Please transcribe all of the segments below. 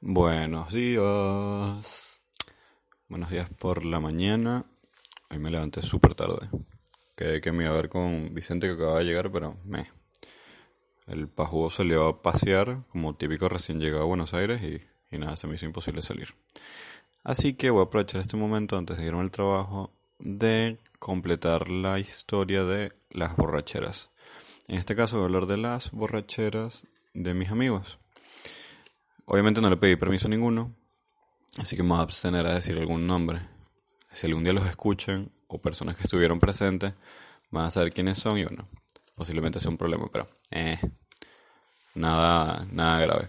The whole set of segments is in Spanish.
Buenos días. Buenos días por la mañana. Hoy me levanté súper tarde. Quedé que me iba a ver con Vicente que acaba de llegar, pero me. El pajugo salió a pasear, como típico recién llegado a Buenos Aires, y, y nada, se me hizo imposible salir. Así que voy a aprovechar este momento antes de irme al trabajo de completar la historia de las borracheras. En este caso voy a hablar de las borracheras de mis amigos. Obviamente no le pedí permiso a ninguno, así que me voy a abstener a decir algún nombre. Si algún día los escuchan o personas que estuvieron presentes, van a saber quiénes son y bueno, posiblemente sea un problema, pero eh, nada, nada grave.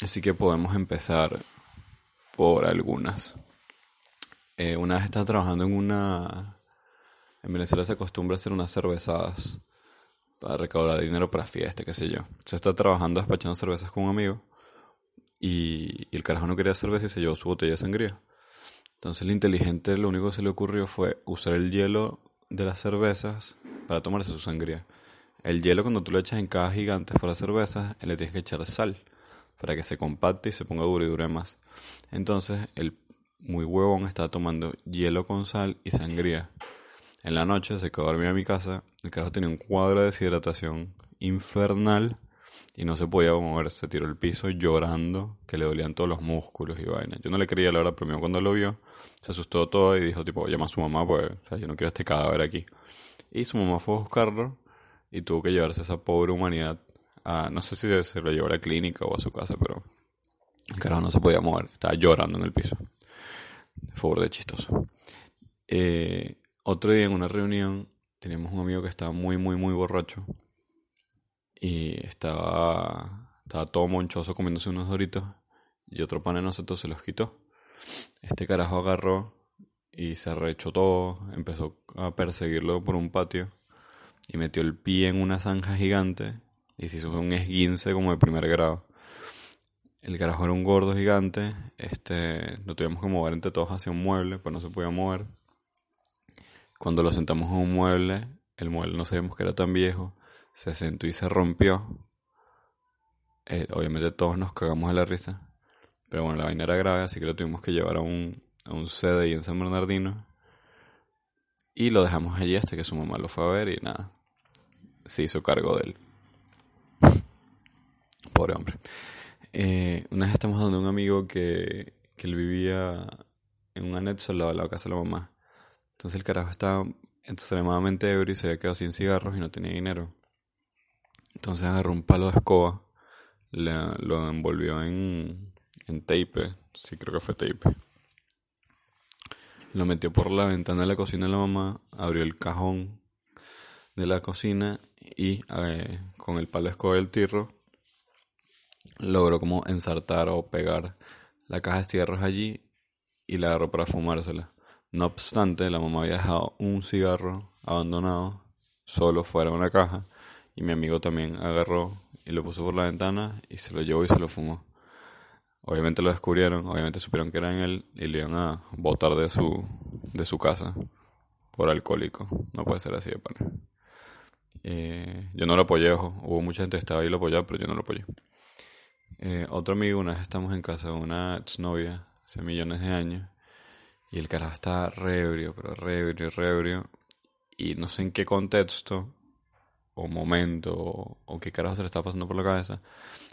Así que podemos empezar por algunas. Eh, una vez estaba trabajando en una... En Venezuela se acostumbra a hacer unas cervezadas para recaudar dinero para fiesta, qué sé yo. Yo estaba trabajando despachando cervezas con un amigo y, el carajo no quería cerveza y se llevó su botella de sangría. Entonces el inteligente lo único que se le ocurrió fue usar el hielo de las cervezas para tomarse su sangría. El hielo cuando tú lo echas en cajas gigantes para cervezas, le tienes que echar sal para que se compacte y se ponga duro y dure más. Entonces el muy huevón estaba tomando hielo con sal y sangría. En la noche se quedó dormido en mi casa. El carajo tenía un cuadro de deshidratación infernal y no se podía mover. Se tiró el piso llorando, que le dolían todos los músculos y vaina. Yo no le creía la hora, pero cuando lo vio, se asustó todo y dijo, tipo, llama a su mamá, pues, o sea, yo no quiero este cadáver aquí. Y su mamá fue a buscarlo y tuvo que llevarse a esa pobre humanidad a, no sé si se lo llevó a la clínica o a su casa, pero el carajo no se podía mover. Estaba llorando en el piso. Fue de chistoso. Eh, otro día en una reunión teníamos un amigo que estaba muy, muy, muy borracho. Y estaba, estaba todo monchoso comiéndose unos doritos. Y otro pan de nosotros se los quitó. Este carajo agarró y se arrechó todo. Empezó a perseguirlo por un patio. Y metió el pie en una zanja gigante. Y se hizo un esguince como de primer grado. El carajo era un gordo gigante. Este, lo tuvimos que mover entre todos hacia un mueble, pues no se podía mover. Cuando lo sentamos en un mueble, el mueble no sabíamos que era tan viejo, se sentó y se rompió. Eh, obviamente todos nos cagamos de la risa. Pero bueno, la vaina era grave, así que lo tuvimos que llevar a un, a un CDI en San Bernardino. Y lo dejamos allí hasta que su mamá lo fue a ver y nada. Se hizo cargo de él. Pobre hombre. Eh, una vez estamos dando a un amigo que, que él vivía en un anexo al lado de la casa de la mamá. Entonces el carajo estaba extremadamente ebrio y se había quedado sin cigarros y no tenía dinero. Entonces agarró un palo de escoba, lo envolvió en, en tape, sí creo que fue tape. Lo metió por la ventana de la cocina de la mamá, abrió el cajón de la cocina y eh, con el palo de escoba del tirro logró como ensartar o pegar la caja de cigarros allí y la agarró para fumársela. No obstante, la mamá había dejado un cigarro abandonado solo fuera de una caja y mi amigo también agarró y lo puso por la ventana y se lo llevó y se lo fumó. Obviamente lo descubrieron, obviamente supieron que era en él y le iban a botar de su, de su casa por alcohólico. No puede ser así de pana. Eh, yo no lo apoyé, hubo mucha gente que estaba ahí y lo apoyaba, pero yo no lo apoyé. Eh, otro amigo, una vez estamos en casa de una exnovia hace millones de años y el carajo está re ebrio, pero re ebrio, re ebrio. Y no sé en qué contexto, o momento, o, qué carajo se le está pasando por la cabeza.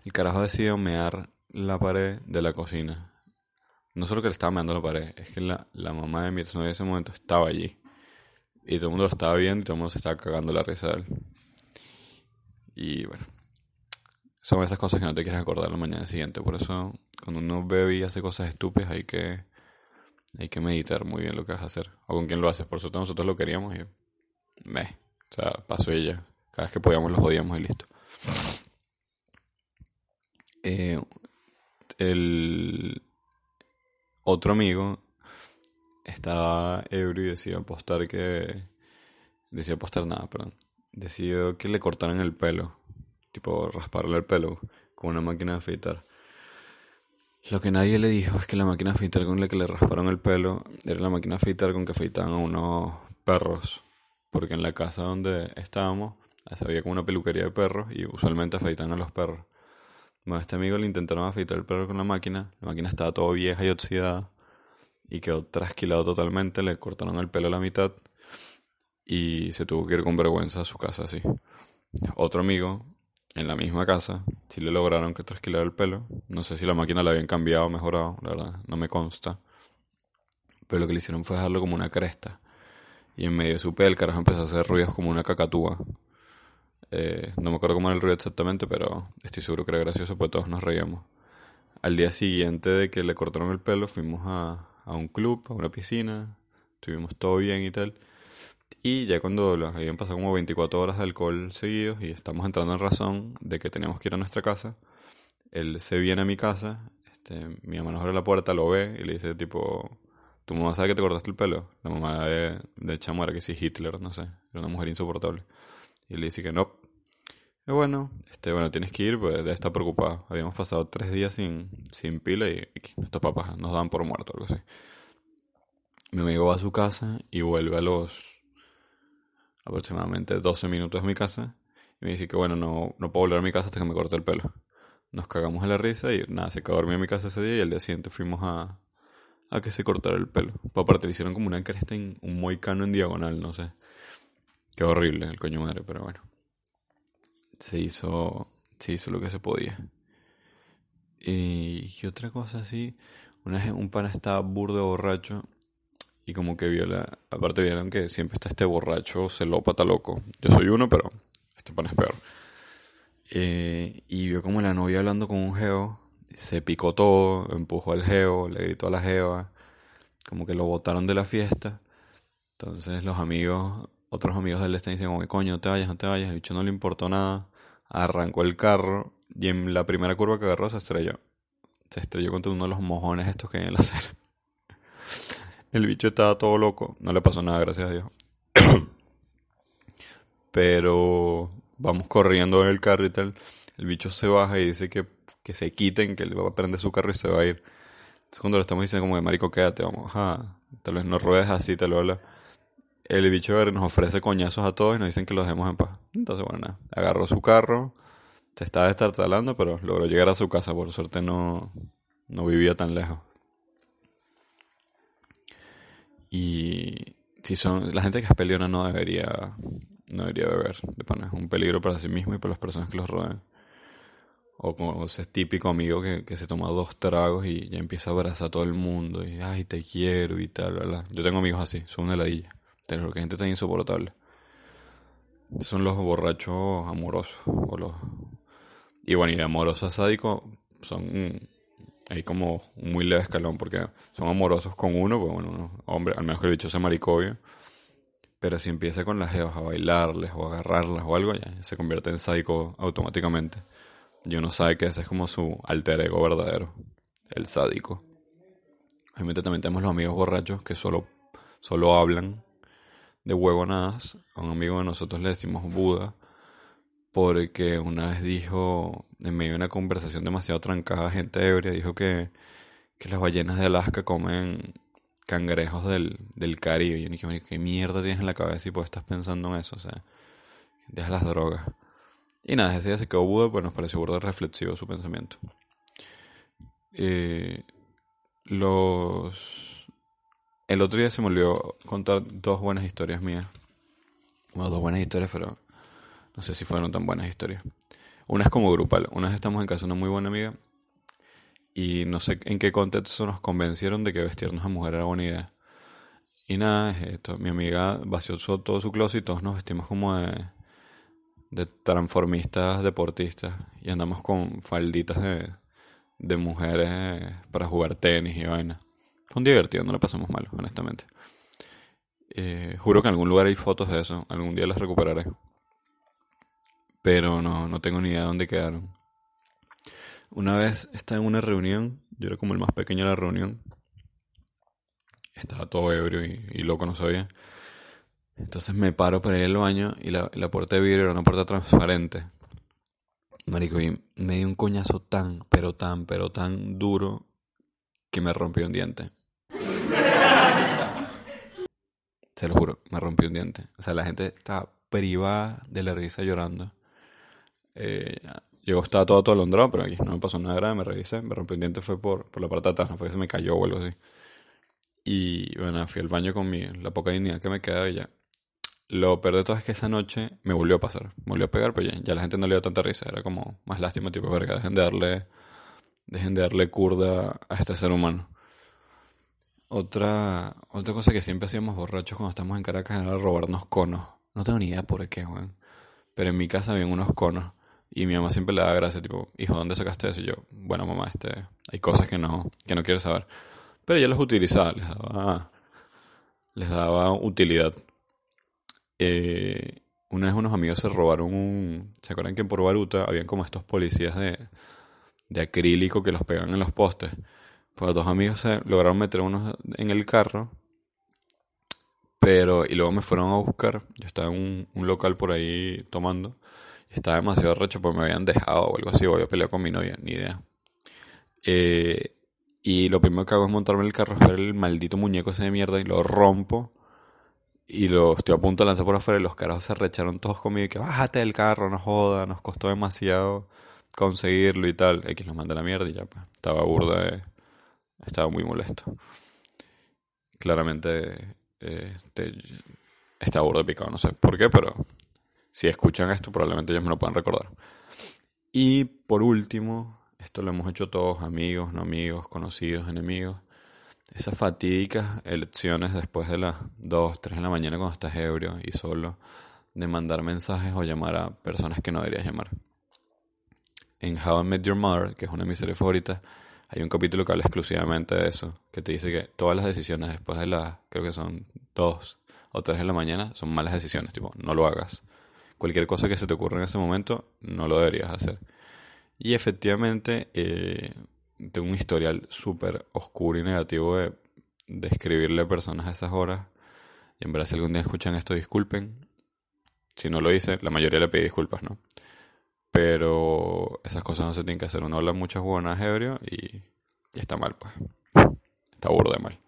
El carajo decidió mear la pared de la cocina. No solo que le estaba meando la pared, es que la, la mamá de mi en ese momento estaba allí. Y todo el mundo lo estaba viendo y todo el mundo se estaba cagando la risa de él. Y bueno, son esas cosas que no te quieres acordar la mañana siguiente. Por eso, cuando uno bebe y hace cosas estúpidas, hay que hay que meditar muy bien lo que vas a hacer. O con quién lo haces. Por suerte nosotros lo queríamos y... Me. O sea, pasó ella. Cada vez que podíamos lo jodíamos y listo. Eh, el otro amigo estaba ebrio y decía apostar que... Decía apostar nada, perdón. Decidió que le cortaran el pelo. Tipo, rasparle el pelo con una máquina de afeitar. Lo que nadie le dijo es que la máquina de afeitar con la que le rasparon el pelo era la máquina de afeitar con que afeitaban a unos perros. Porque en la casa donde estábamos había como una peluquería de perros y usualmente afeitan a los perros. Bueno, a este amigo le intentaron afeitar el perro con la máquina. La máquina estaba todo vieja y oxidada. Y quedó trasquilado totalmente. Le cortaron el pelo a la mitad. Y se tuvo que ir con vergüenza a su casa así. Otro amigo, en la misma casa, sí le lograron que trasquilara el pelo. No sé si la máquina la habían cambiado o mejorado, la verdad, no me consta. Pero lo que le hicieron fue dejarlo como una cresta. Y en medio de su pelo el carajo empezó a hacer ruidos como una cacatúa. Eh, no me acuerdo cómo era el ruido exactamente, pero estoy seguro que era gracioso, pues todos nos reíamos. Al día siguiente de que le cortaron el pelo, fuimos a, a un club, a una piscina, estuvimos todo bien y tal. Y ya cuando habían pasado como 24 horas de alcohol seguidos y estamos entrando en razón de que teníamos que ir a nuestra casa, él se viene a mi casa, este, mi mamá nos abre la puerta, lo ve y le dice tipo, ¿tu mamá sabe que te cortaste el pelo? La mamá de, de Chamo era que sí Hitler, no sé, era una mujer insoportable. Y le dice que no. Y bueno, este, bueno, tienes que ir, pues de estar preocupado. Habíamos pasado tres días sin, sin pila y, nuestros papás nos dan por muerto, algo así. Mi amigo va a su casa y vuelve a los aproximadamente 12 minutos de mi casa y me dice que bueno, no, no puedo volver a mi casa hasta que me corte el pelo. Nos cagamos en la risa y nada, se quedó dormido en mi casa ese día y al día siguiente fuimos a, a que se cortara el pelo. Pues aparte le hicieron como una cresta, en, un moicano en diagonal, no sé. Qué horrible el coño madre, pero bueno. Se hizo, se hizo lo que se podía. Y, ¿qué otra cosa así? Una vez un pana estaba burdo borracho y como que vio la... Aparte vieron que siempre está este borracho celópata loco. Yo soy uno, pero este pana es peor. Eh, y vio como la novia hablando con un geo. Se picó todo, empujó al geo, le gritó a la geo. Como que lo botaron de la fiesta. Entonces los amigos otros amigos de él están diciendo, como, coño, no te vayas, no te vayas. El bicho no le importó nada. Arrancó el carro y en la primera curva que agarró se estrelló. Se estrelló contra uno de los mojones estos que hay en la acera. El bicho estaba todo loco. No le pasó nada, gracias a Dios. Pero vamos corriendo en el carro y tal. El bicho se baja y dice que, que se quiten, que le va a prender su carro y se va a ir. Entonces cuando le estamos diciendo como de marico, quédate, vamos, a tal vez no ruedes así, lo habla el bicho nos ofrece coñazos a todos y nos dicen que los dejemos en paz. Entonces, bueno, nada, agarró su carro, se estaba destartalando, pero logró llegar a su casa. Por suerte no, no vivía tan lejos. Y si son la gente que es peleona no debería no debería beber de. Es un peligro para sí mismo y para las personas que los rodean. O como ese típico amigo que, que, se toma dos tragos y ya empieza a abrazar a todo el mundo y ay te quiero y tal, ¿verdad? Yo tengo amigos así, son una ladilla. Pero que gente tan insoportable. Son los borrachos amorosos. O los... Y bueno, y de amorosos a sádicos son hay como un muy leve escalón porque son amorosos con uno, pues bueno, hombre, al menos que el bicho sea maricobio. Pero si empieza con las geos a bailarles o a agarrarlas o algo, ya se convierte en sádico automáticamente. Y uno sabe que ese es como su alter ego verdadero, el sádico. Obviamente también tenemos los amigos borrachos que solo, solo hablan de huevonadas. A un amigo de nosotros le decimos Buda porque una vez dijo, en medio de una conversación demasiado trancada, gente ebria, dijo que, que las ballenas de Alaska comen cangrejos del, del Caribe. Y yo dije, ¿qué mierda tienes en la cabeza y pues estás pensando en eso? O sea, deja las drogas. Y nada, ese día se quedó Buda, pues nos pareció burda reflexivo su pensamiento. Eh, los el otro día se me olvidó contar dos buenas historias mías. Bueno, dos buenas historias, pero no sé si fueron tan buenas historias. Una es como grupal. Una vez estamos en casa de una muy buena amiga y no sé en qué contexto nos convencieron de que vestirnos a mujer era buena idea. Y nada, esto, mi amiga vació todo su closet y todos nos vestimos como de, transformistas deportistas y andamos con falditas de, de mujeres para jugar tenis y vaina. Fue un divertido, no lo pasamos mal, honestamente. Eh, juro que en algún lugar hay fotos de eso, algún día las recuperaré. Pero no, no tengo ni idea de dónde quedaron. Una vez estaba en una reunión, yo era como el más pequeño de la reunión. Estaba todo ebrio y, loco, no sabía. Entonces me paro para ir al baño y la, la puerta de vidrio era una puerta transparente. Marico, y me dio un coñazo tan, pero tan, pero tan duro que me rompió un diente. se lo juro, me rompí un diente. O sea, la gente estaba privada de la risa llorando. Eh, yo estaba todo, todo alondrado, pero aquí no me pasó nada grave, me revisé, me rompí un diente, fue por, por la parte de atrás, no fue que se me cayó o algo así. Y bueno, fui al baño con mi, la poca dignidad que me quedaba y ya. Lo peor de todo es que esa noche me volvió a pasar. Me volvió a pegar, pero ya, ya la gente no le dio tanta risa. Era como más lástima, tipo, verga, dejen de darle, dejen de darle curda a este ser humano. Otra, otra cosa que siempre hacíamos borrachos cuando estamos en Caracas era robarnos conos. No tengo ni idea por qué, weón. Pero en mi casa había unos conos. Y mi mamá siempre le daba gracia, tipo, hijo, ¿dónde sacaste eso? Y yo, bueno, mamá, este, hay cosas que no, que no quiero saber. Pero ella los utilizaba, les daba, les daba utilidad. Eh, una vez unos amigos se robaron un... ¿Se acuerdan que por Baruta habían como estos policías de, de acrílico que los pegan en los postes? Pues dos amigos se lograron meter unos en el carro. Pero, y luego me fueron a buscar. Yo estaba en un, local por ahí tomando. Estaba demasiado recho porque me habían dejado o algo así. O había peleado con mi novia, ni idea. Eh, y lo primero que hago es montarme en el carro, ver el maldito muñeco ese de mierda y lo rompo. Y lo estoy a punto de lanzar por afuera y los carajos se recharon todos conmigo y que bájate del carro, no joda, nos costó demasiado conseguirlo y tal. X los mandé a la mierda y ya pues. Estaba burda estaba muy molesto. Claramente eh, estaba burdo de picado, no sé por qué, pero si escuchan esto probablemente ellos me lo puedan recordar. Y por último, esto lo hemos hecho todos, amigos, no amigos, conocidos, enemigos. Esas fatídicas elecciones después de las 2, 3 de la mañana cuando estás ebrio y solo, de mandar mensajes o llamar a personas que no deberías llamar. En How I Met Your Mother, que es una de mis series hay un capítulo que habla exclusivamente de eso, que te dice que todas las decisiones después de las, creo que son dos o tres de la mañana, son malas decisiones, tipo, no lo hagas. Cualquier cosa que se te ocurra en ese momento, no lo deberías hacer. Y efectivamente, eh, tengo un historial súper oscuro y negativo de, escribirle a personas a esas horas. Y en verdad, si algún día escuchan esto, disculpen. Si no lo hice, la mayoría le pide disculpas, ¿no? Pero esas cosas no se tienen que hacer. Uno habla muchas buenas ebrio y, y, está mal, pues. Está burdo de mal.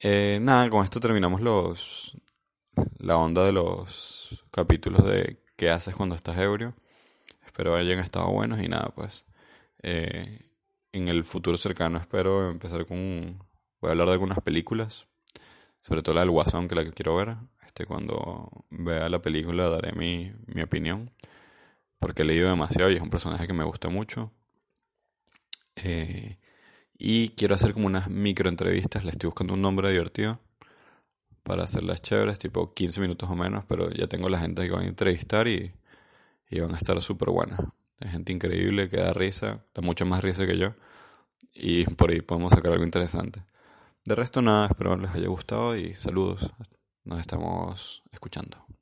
Eh, nada, con esto terminamos los la onda de los capítulos de qué haces cuando estás ebrio. Espero hayan estado buenos y nada, pues. Eh, en el futuro cercano espero empezar con... Voy a hablar de algunas películas. Sobre todo la del Guasón, que la que quiero ver. Este, cuando vea la película daré mi, mi opinión porque he leído demasiado y es un personaje que me gusta mucho. Eh, y quiero hacer como unas micro entrevistas, le estoy buscando un nombre divertido para hacerlas chéveres, tipo 15 minutos o menos, pero ya tengo la gente que van a entrevistar y, y van a estar súper buenas. Hay gente increíble que da risa, da mucho más risa que yo, y por ahí podemos sacar algo interesante. De resto nada, espero les haya gustado y saludos, nos estamos escuchando.